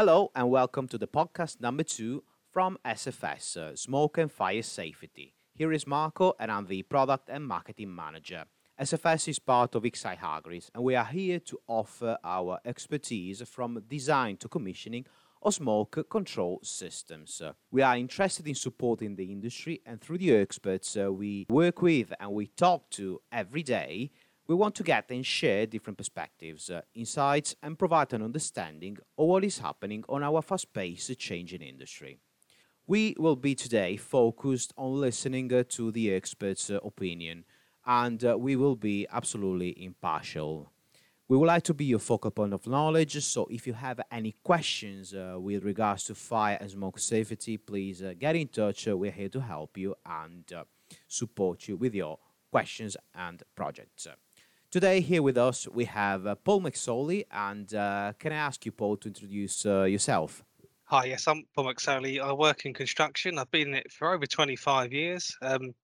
Hello and welcome to the podcast number two from SFS, uh, Smoke and Fire Safety. Here is Marco and I'm the Product and Marketing Manager. SFS is part of Exyte Hargreaves and we are here to offer our expertise from design to commissioning of smoke control systems. We are interested in supporting the industry and through the experts uh, we work with and we talk to every day, we want to get and share different perspectives, uh, insights, and provide an understanding of what is happening on our fast paced changing industry. We will be today focused on listening uh, to the experts' uh, opinion, and uh, we will be absolutely impartial. We would like to be your focal point of knowledge, so if you have any questions uh, with regards to fire and smoke safety, please uh, get in touch. we're here to help you and support you with your questions and projects. Today, here with us, we have uh, Paul McSorley. And uh, can I ask you, Paul, to introduce uh, yourself? Hi, yes, I'm Paul McSorley. I work in construction. I've been in it for over 25 years. Um,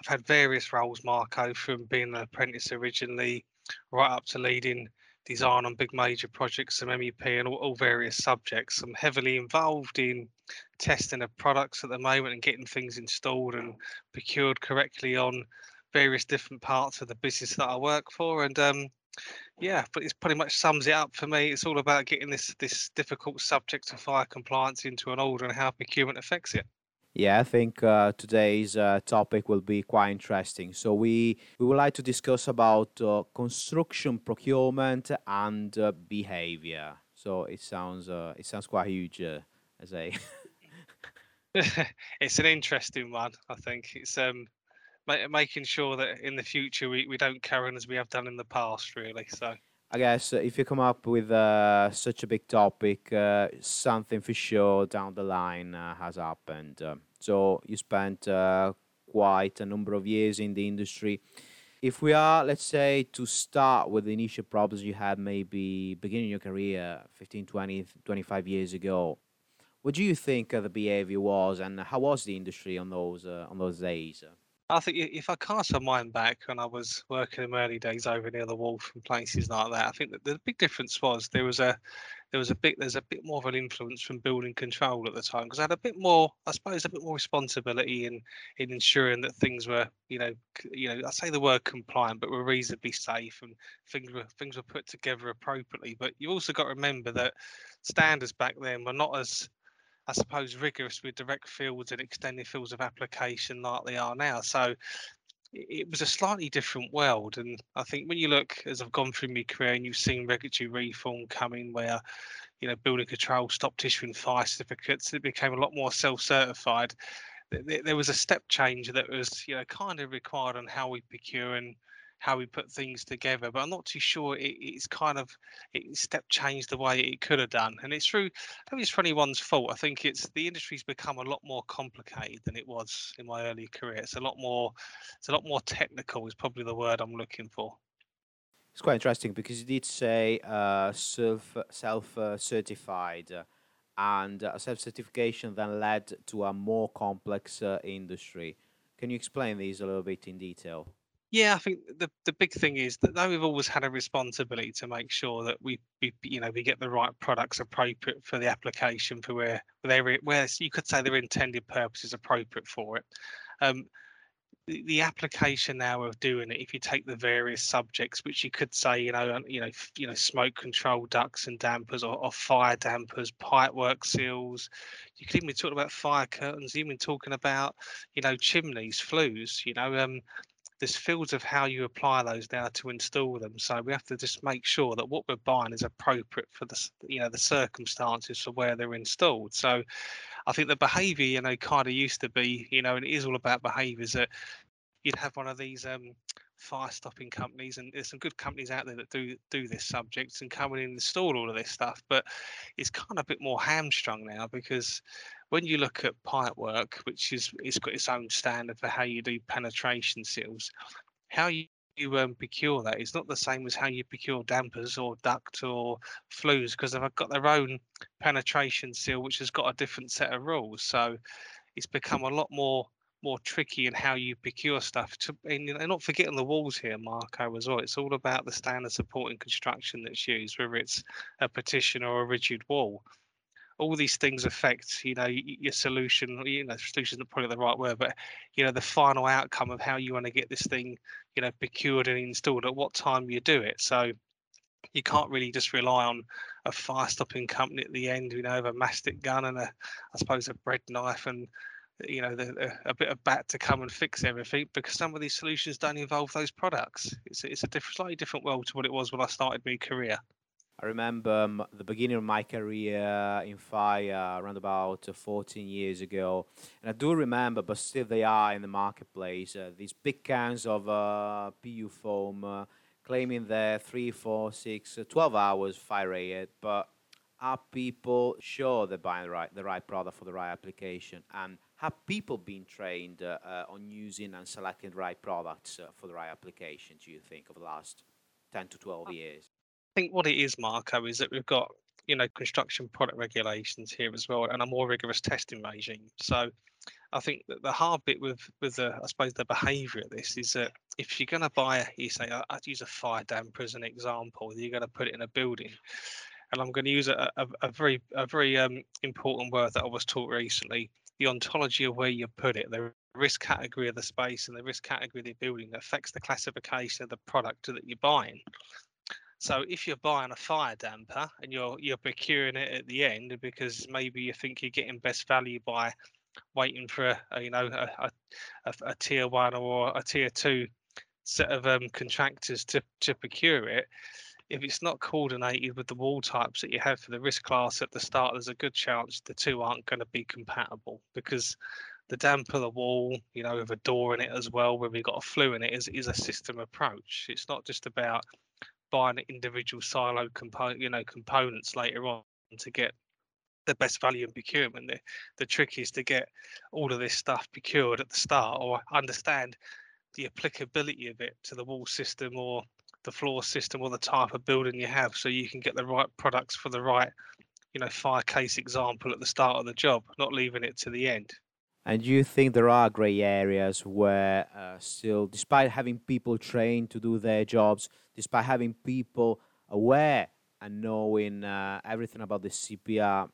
I've had various roles, Marco, from being an apprentice originally right up to leading design on big major projects, some MEP and all, all, various subjects. I'm heavily involved in testing of products at the moment and getting things installed and procured correctly on various different parts of the business that I work for, and um, yeah, but it pretty much sums it up for me. It's all about getting this this difficult subject of fire compliance into an order and how procurement affects it. Yeah, I think uh, today's uh, topic will be quite interesting. So we we would like to discuss about uh, construction procurement and uh, behavior. So it sounds uh, it sounds quite huge uh, as a. it's an interesting one. I think it's um making sure that in the future we, we don't carry on as we have done in the past, really. So. I guess uh, if you come up with uh, such a big topic, uh, something for sure down the line uh, has happened. Um, so you spent uh, quite a number of years in the industry. If we are, let's say, to start with the initial problems you had maybe beginning your career 15, 20, 25 years ago, what do you think the behavior was and how was the industry on those, uh, on those days? I think if I cast my mind back when I was working in early days over near the Wharf and places like that, I think that the big difference was there was a there was a bit there's a bit more of an influence from building control at the time because I had a bit more I suppose a bit more responsibility in in ensuring that things were you know you know I say the word compliant but were reasonably safe and things were things were put together appropriately. But you also got to remember that standards back then were not as I suppose, rigorous with direct fields and extended fields of application like they are now. So it was a slightly different world. And I think when you look, as I've gone through my career and you've seen regulatory reform coming where, you know, building control stopped issuing fire certificates, it became a lot more self-certified. There was a step change that was, you know, kind of required on how we procure and how we put things together. But I'm not too sure it, it's kind of it step changed the way it could have done. And it's through, I think it's for anyone's fault. I think it's the industry's become a lot more complicated than it was in my early career. It's a lot more, it's a lot more technical. Is probably the word I'm looking for. It's quite interesting because you did say uh, self self uh, certified. And uh, self certification then led to a more complex uh, industry. Can you explain these a little bit in detail? Yeah, I think the the big thing is that though we've always had a responsibility to make sure that we, we you know we get the right products appropriate for the application for where where they where you could say their intended purpose is appropriate for it. Um, the, the application now of doing it, if you take the various subjects, which you could say, you know, you know, you know, smoke control ducts and dampers, or, or fire dampers, pipework seals. You could even be talking about fire curtains. Even talking about, you know, chimneys, flues. You know, um, there's fields of how you apply those now to install them. So we have to just make sure that what we're buying is appropriate for the you know the circumstances for where they're installed. So I think the behaviour you know kind of used to be you know and it is all about behaviours that you'd have one of these um, fire stopping companies and there's some good companies out there that do do this subject and come in and install all of this stuff but it's kind of a bit more hamstrung now because when you look at pipe work, which is it's got its own standard for how you do penetration seals, how you you um, procure that is not the same as how you procure dampers or duct or flues because they've got their own penetration seal which has got a different set of rules. So it's become a lot more more tricky in how you procure stuff to and, and not forgetting the walls here marco as well. It's all about the standard supporting construction that's used whether it's a partition or a rigid wall all these things affect you know your solution you know solution is probably the right word but you know the final outcome of how you want to get this thing you know procured and installed at what time you do it. So you can't really just rely on a fire stopping company at the end you know with a mastic gun and a i suppose a bread knife and you know the, a bit of bat to come and fix everything because some of these solutions don't involve those products. It's, it's a different slightly different world to what it was when i started my career I remember um, the beginning of my career in fire around about uh, 14 years ago. And I do remember, but still they are in the marketplace, uh, these big cans of uh, PU foam uh, claiming they're 3, 4, 6, uh, 12 hours fire rated. But are people sure they're buying the right, the right product for the right application? And have people been trained uh, on using and selecting the right products for the right application, do you think, over the last 10 to 12 years? Think what it is, Marco, is that we've got you know construction product regulations here as well, and a more rigorous testing regime. So I think that the hard bit with with the I suppose the behaviour of this is that if you're going to buy, you say I'd use a fire damper as an example. You're going to put it in a building, and I'm going to use a, a, a very a very um, important word that I was taught recently: the ontology of where you put it, the risk category of the space, and the risk category of the building affects the classification of the product that you're buying. So if you're buying a fire damper and you're you're procuring it at the end because maybe you think you're getting best value by waiting for a, a you know a, a, a, tier one or a tier two set of um, contractors to to procure it, if it's not coordinated with the wall types that you have for the risk class at the start, there's a good chance the two aren't going to be compatible because the damper the wall, you know, with a door in it as well, where we've got a flue in it, is, is a system approach. It's not just about buying individual silo component, you know, components later on to get the best value in procurement. The, the trick is to get all of this stuff procured at the start or understand the applicability of it to the wall system or the floor system or the type of building you have so you can get the right products for the right you know fire case example at the start of the job not leaving it to the end and do you think there are grey areas where uh, still, despite having people trained to do their jobs, despite having people aware and knowing uh, everything about the CPR,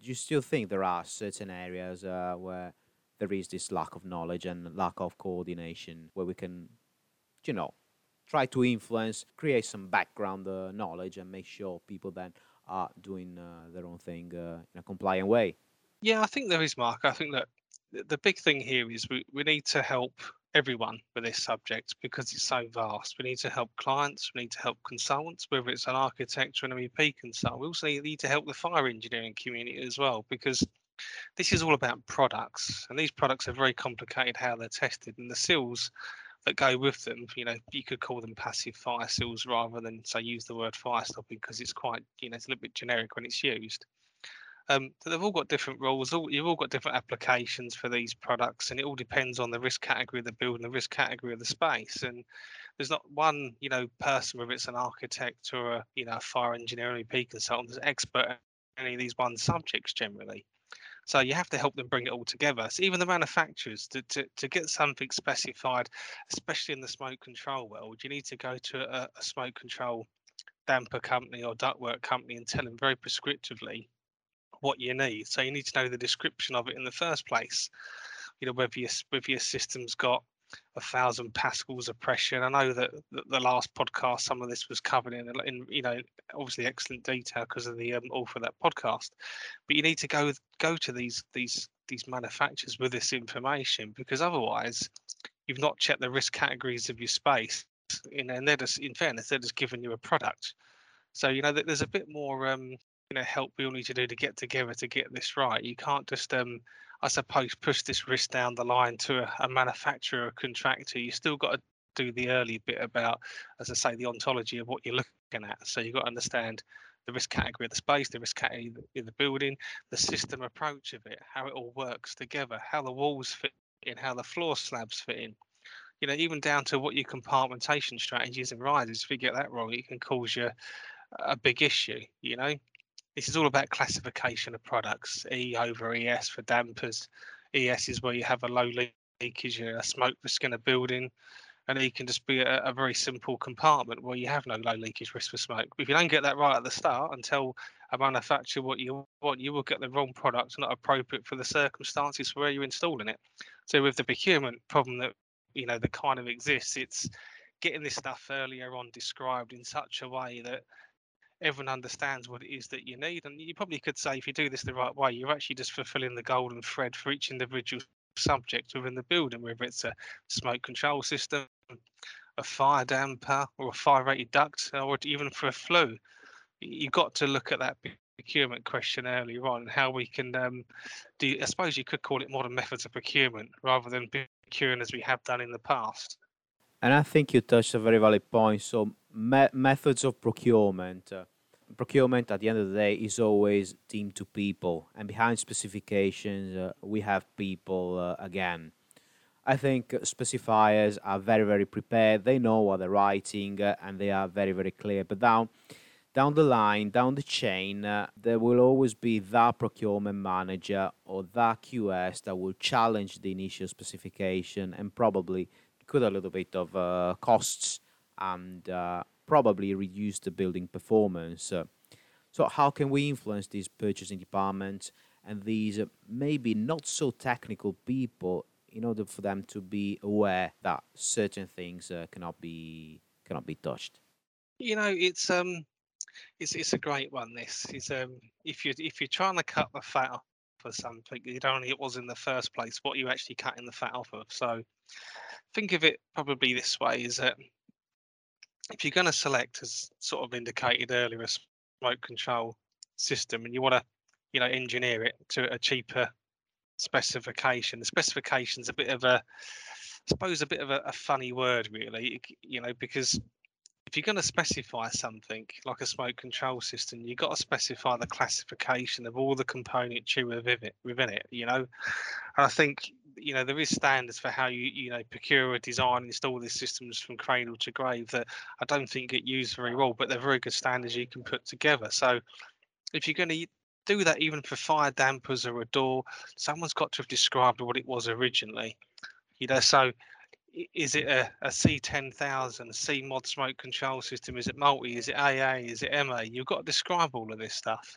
do you still think there are certain areas uh, where there is this lack of knowledge and lack of coordination where we can, you know, try to influence, create some background uh, knowledge and make sure people then are doing uh, their own thing uh, in a compliant way? Yeah, I think there is, Mark. I think that the big thing here is we, we need to help everyone with this subject because it's so vast. We need to help clients, we need to help consultants, whether it's an architect or an MEP consultant. We also need to help the fire engineering community as well because this is all about products and these products are very complicated how they're tested and the seals that go with them you know you could call them passive fire seals rather than say use the word fire stopping because it's quite you know it's a little bit generic when it's used um, they've all got different roles. All, you've all got different applications for these products, and it all depends on the risk category of the building, the risk category of the space. And there's not one, you know, person, whether it's an architect or a, you know, a fire engineer, MEP consultant, that's expert in any of these one subjects generally. So you have to help them bring it all together. So even the manufacturers to, to, to get something specified, especially in the smoke control world, you need to go to a, a smoke control damper company or ductwork company and tell them very prescriptively what you need. So you need to know the description of it in the first place. You know, whether your whether your system's got a thousand pascals of pressure. And I know that, the last podcast, some of this was covered in, in you know, obviously excellent detail because of the um, author of that podcast. But you need to go go to these these these manufacturers with this information because otherwise, you've not checked the risk categories of your space. You know, and they're just, in fairness, they're just giving you a product. So you know that there's a bit more um, know help we all need to do to get together to get this right. You can't just um I suppose push this risk down the line to a, a manufacturer or contractor. You still got to do the early bit about, as I say, the ontology of what you're looking at. So you've got to understand the risk category of the space, the risk category of the building, the system approach of it, how it all works together, how the walls fit in, how the floor slabs fit in. You know, even down to what your compartmentation strategies and rises. If you get that wrong, it can cause you a big issue. You know, this is all about classification of products. E over ES for dampers. ES is where you have a low leakage, a smoke risk in a building. and he can just be a, a, very simple compartment where you have no low leakage risk for smoke. If you don't get that right at the start and tell a manufacturer what you want, you will get the wrong product not appropriate for the circumstances where you're installing it. So with the procurement problem that you know that kind of exists, it's getting this stuff earlier on described in such a way that everyone understands what it is that you need. And you probably could say if you do this the right way, you're actually just fulfilling the golden thread for each individual subject within the building, whether it's a smoke control system, a fire damper, or a fire rated duct, or even for a flue. You've got to look at that procurement question earlier on, how we can um, do. I suppose you could call it modern methods of procurement rather than procuring as we have done in the past. And I think you touched a very valid point. So me- methods of procurement. Uh, procurement at the end of the day is always team to people, and behind specifications, uh, we have people uh, again. I think specifiers are very, very prepared. They know what they're writing, uh, and they are very, very clear. But down, down the line, down the chain, uh, there will always be that procurement manager or that QS that will challenge the initial specification and probably cut a little bit of uh, costs and uh, probably reduce the building performance. So, how can we influence these purchasing departments and these uh, maybe not so technical people in order for them to be aware that certain things uh, cannot be cannot be touched? You know, it's um, it's it's a great one. This is um, if you if you're trying to cut the fat off for something, you don't it was in the first place. What you actually cutting the fat off of? So, think of it probably this way: is that if you're going to select, as sort of indicated earlier, a smoke control system, and you want to, you know, engineer it to a cheaper specification, the specification's a bit of a, I suppose, a bit of a, a funny word, really. You know, because if you're going to specify something like a smoke control system, you've got to specify the classification of all the componentry within it. Within it, you know, and I think you know there is standards for how you you know procure, a design, install these systems from cradle to grave that I don't think get used very well, but they're very good standards you can put together. So if you're going to do that even for fire dampers or a door, someone's got to have described what it was originally. You know, so is it a, a C10000, C mod smoke control system? Is it multi? Is it AA? Is it MA? You've got to describe all of this stuff.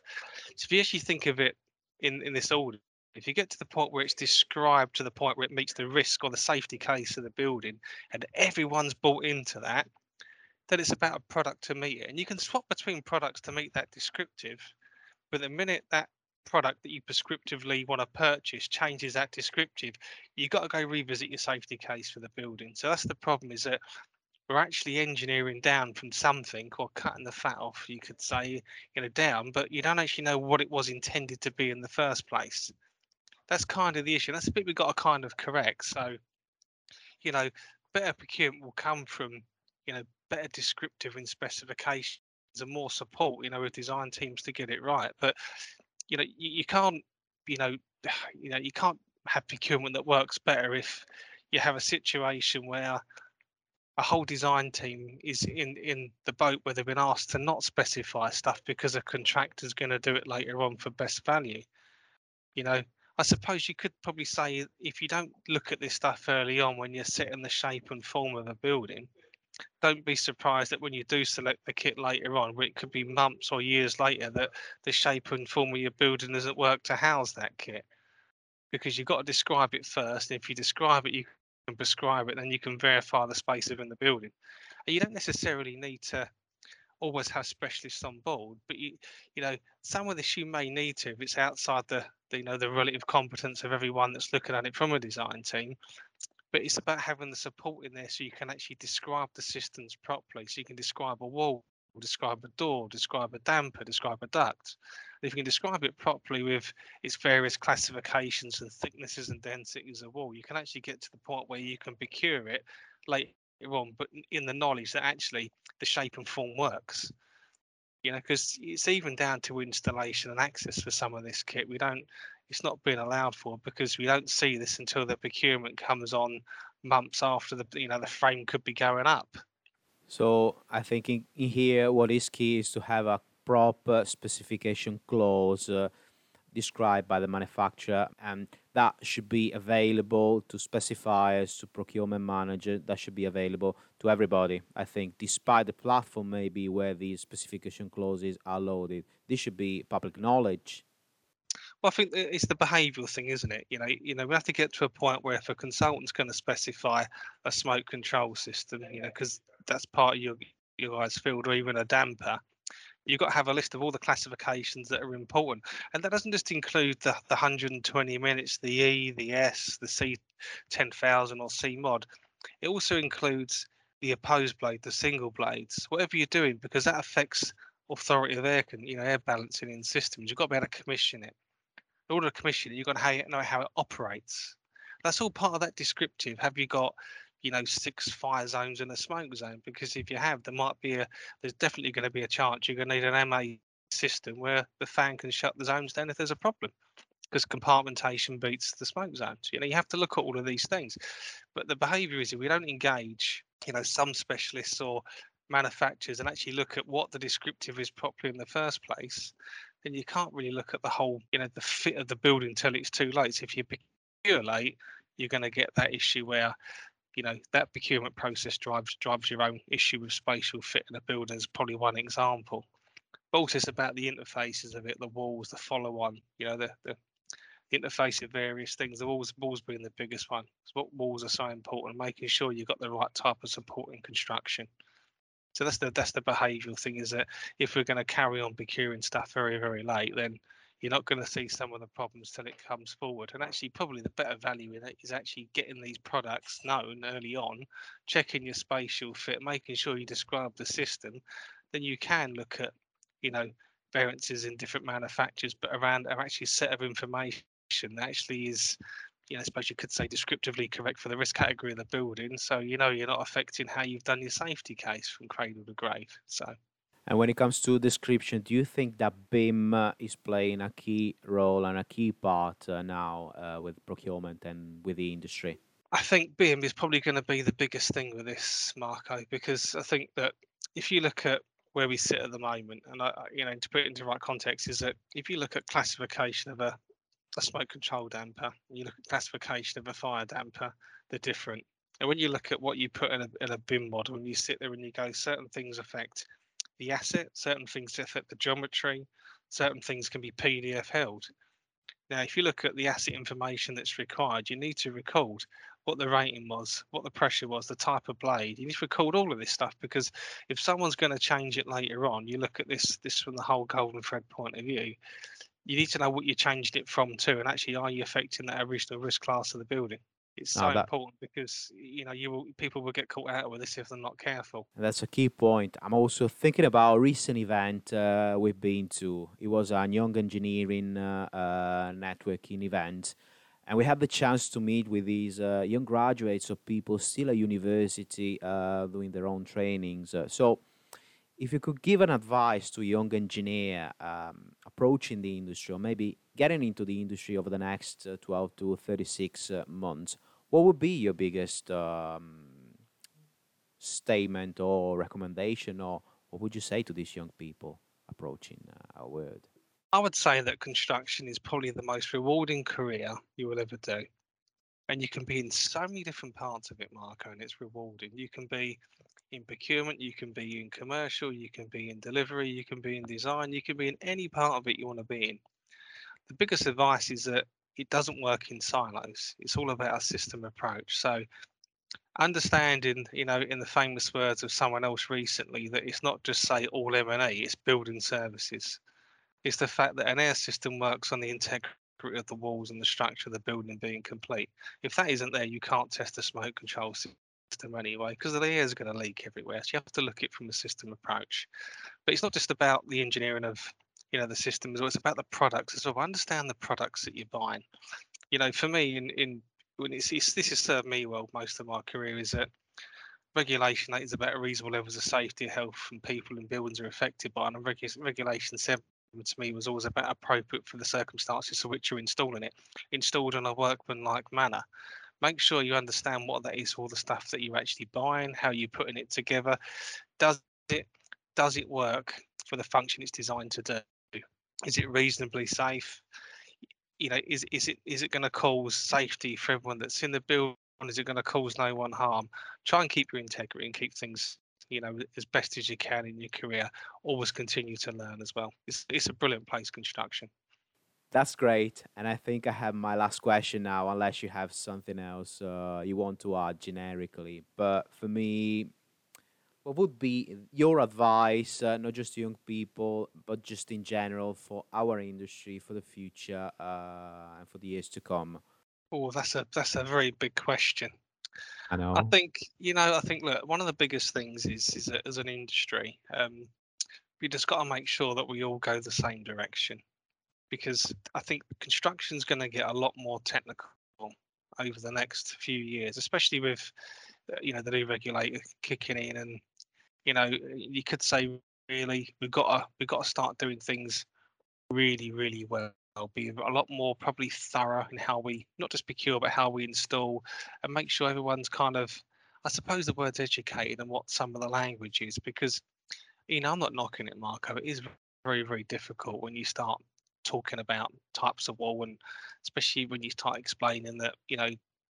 So if you actually think of it in, in this order, if you get to the point where it's described to the point where it meets the risk or the safety case of the building and everyone's bought into that, then it's about a product to meet it. And you can swap between products to meet that descriptive. But the minute that product that you prescriptively want to purchase changes that descriptive, you've got to go revisit your safety case for the building. So that's the problem is that we're actually engineering down from something or cutting the fat off, you could say, you know, down, but you don't actually know what it was intended to be in the first place. That's kind of the issue. That's the bit we've got to kind of correct. So, you know, better procurement will come from, you know, better descriptive and specifications and more support, you know, with design teams to get it right. But you know you, you can't you know you know you can't have procurement that works better if you have a situation where a whole design team is in in the boat where they've been asked to not specify stuff because a contractor's going to do it later on for best value you know i suppose you could probably say if you don't look at this stuff early on when you're setting the shape and form of a building don't be surprised that when you do select the kit later on, where it could be months or years later, that the shape and form of your building doesn't work to house that kit. Because you've got to describe it first. And if you describe it, you can prescribe it, then you can verify the space within the building. And you don't necessarily need to always have specialists on board, but you you know some of this you may need to if it's outside the, the you know the relative competence of everyone that's looking at it from a design team but it's about having the support in there so you can actually describe the systems properly. So you can describe a wall, describe a door, describe a damper, describe a duct. If you can describe it properly with its various classifications and thicknesses and densities of wall, you can actually get to the point where you can procure it later on, but in the knowledge that actually the shape and form works. You know, because it's even down to installation and access for some of this kit. We don't it's not being allowed for because we don't see this until the procurement comes on months after the you know the frame could be going up. So I think in, in here what is key is to have a proper specification clause uh, described by the manufacturer and that should be available to specifiers, to procurement manager, that should be available to everybody. I think, despite the platform maybe where these specification clauses are loaded, this should be public knowledge. Well, I think it's the behavioural thing, isn't it? You know, you know, we have to get to a point where if a consultant's going to specify a smoke control system, you know, because that's part of your your guys' field, or even a damper, you've got to have a list of all the classifications that are important. And that doesn't just include the, the 120 minutes, the E, the S, the C10000 or C mod. It also includes the opposed blade, the single blades, whatever you're doing, because that affects authority of air, you know, air balancing in systems. You've got to be able to commission it. In order to commission it, you've got to know how it operates. That's all part of that descriptive. Have you got you know six fire zones and a smoke zone because if you have there might be a there's definitely going to be a chance you're going to need an ma system where the fan can shut the zones down if there's a problem because compartmentation beats the smoke zones. You know you have to look at all of these things. But the behavior is if we don't engage you know some specialists or manufacturers and actually look at what the descriptive is properly in the first place then you can't really look at the whole you know the fit of the building until it's too late. So if you procure late you're going to get that issue where you know that procurement process drives drives your own issue with spatial fit in a building is probably one example. But also it's about the interfaces of it the walls the follow on you know the, the interface of various things the walls walls being the biggest one. So what walls are so important making sure you've got the right type of support in construction. So that's the that's the behavioural thing is that if we're going to carry on procuring stuff very very late then you're not going to see some of the problems till it comes forward. And actually, probably the better value in it is actually getting these products known early on, checking your spatial fit, making sure you describe the system. Then you can look at, you know, variances in different manufacturers, but around an actually set of information that actually is, you know, I suppose you could say descriptively correct for the risk category of the building. So you know you're not affecting how you've done your safety case from cradle to grave. So. And when it comes to description, do you think that BIM uh, is playing a key role and a key part uh, now uh, with procurement and with the industry? I think BIM is probably going to be the biggest thing with this, Marco, because I think that if you look at where we sit at the moment, and I, you know, to put it into the right context, is that if you look at classification of a, a smoke control damper, you look at classification of a fire damper, they're different. And when you look at what you put in a, in a BIM model, and you sit there and you go, certain things affect the asset, certain things affect the geometry, certain things can be PDF held. Now, if you look at the asset information that's required, you need to record what the rating was, what the pressure was, the type of blade. You need to record all of this stuff because if someone's going to change it later on, you look at this this from the whole golden thread point of view. You need to know what you changed it from to, and actually, are you affecting that original risk class of the building? It's so that, important because you know you will people will get caught out with this if they're not careful. That's a key point. I'm also thinking about a recent event uh, we've been to. It was a young engineering uh, uh, networking event, and we had the chance to meet with these uh, young graduates of people still at university uh, doing their own trainings. Uh, so, if you could give an advice to a young engineer um, approaching the industry or maybe getting into the industry over the next uh, 12 to 36 uh, months, what would be your biggest um, statement or recommendation, or what would you say to these young people approaching uh, our world? I would say that construction is probably the most rewarding career you will ever do. And you can be in so many different parts of it, Marco, and it's rewarding. You can be in procurement, you can be in commercial, you can be in delivery, you can be in design, you can be in any part of it you want to be in the biggest advice is that it doesn't work in silos. It's all about a system approach. So understanding, you know, in the famous words of someone else recently, that it's not just say all M&E, it's building services. It's the fact that an air system works on the integrity of the walls and the structure of the building being complete. If that isn't there, you can't test the smoke control system anyway, because the air is going to leak everywhere. So you have to look at it from a system approach. But it's not just about the engineering of you know the systems or it's about the products as well understand the products that you're buying you know for me in in when it's, it's this has served me well most of my career is that regulation that is about reasonable levels of safety health and people and buildings are affected by and regu- regulation 7 to me was always about appropriate for the circumstances for which you're installing it installed in a workmanlike manner make sure you understand what that is all the stuff that you're actually buying how you're putting it together does it does it work for the function it's designed to do is it reasonably safe? you know, is is it is it going to cause safety for everyone that's in the building? Is it going to cause no one harm? Try and keep your integrity and keep things, you know, as best as you can in your career. Always continue to learn as well. It's it's a brilliant place, construction. That's great. And I think I have my last question now, unless you have something else uh, you want to add generically. But for me, what would be your advice, uh, not just to young people, but just in general for our industry, for the future, uh, and for the years to come? Oh, that's a that's a very big question. I know. I think you know. I think look, one of the biggest things is is that as an industry, um, we just got to make sure that we all go the same direction because I think construction is going to get a lot more technical over the next few years, especially with uh, you know the new regulator kicking in, and you know you could say really we've got to we've got to start doing things really really well. I'll be a lot more probably thorough in how we not just procure but how we install and make sure everyone's kind of I suppose the word's educated and what some of the language is because you know I'm not knocking it, Marco. It is very very difficult when you start talking about types of wall and especially when you start explaining that you know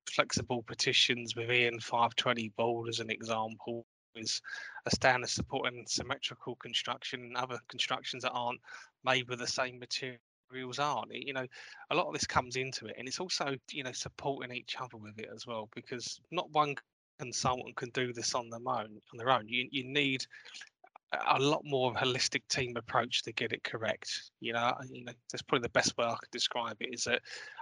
flexible partitions within 520 board as an example is a standard supporting symmetrical construction and other constructions that aren't made with the same materials aren't you know a lot of this comes into it and it's also you know supporting each other with it as well because not one consultant can do this on their own on their own you, you need a lot more of a holistic team approach to get it correct. You know, you know, that's probably the best way I could describe it. Is that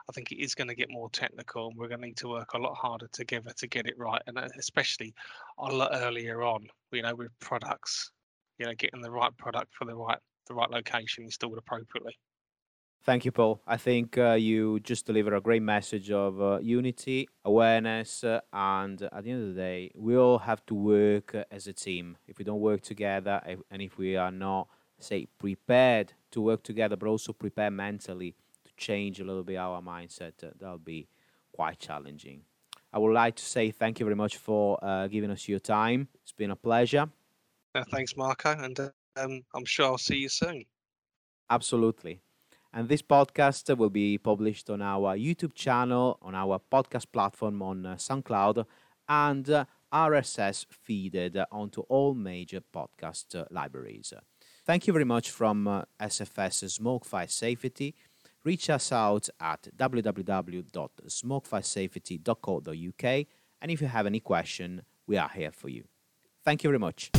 I think it is going to get more technical, and we're going to need to work a lot harder together to get it right, and uh, especially a lot earlier on. You know, with products, you know, getting the right product for the right the right location installed appropriately. Thank you, Paul. I think uh, you just delivered a great message of uh, unity, awareness, uh, and at the end of the day, we all have to work uh, as a team. If we don't work together, and if we are not, say, prepared to work together, but also prepared mentally to change a little bit our mindset, uh, that'll be quite challenging. I would like to say thank you very much for uh, giving us your time. It's been a pleasure. thanks, Marco, and um, I'm sure I'll see you soon. Absolutely. And this podcast will be published on our YouTube channel, on our podcast platform on uh, SoundCloud, and uh, RSS feeded onto all major podcast uh, libraries. Thank you very much from SFS Smoke Fire Safety. Reach us out at www.smokefiresafety.co.uk. And if you have any question, we are here for you. Thank you very much.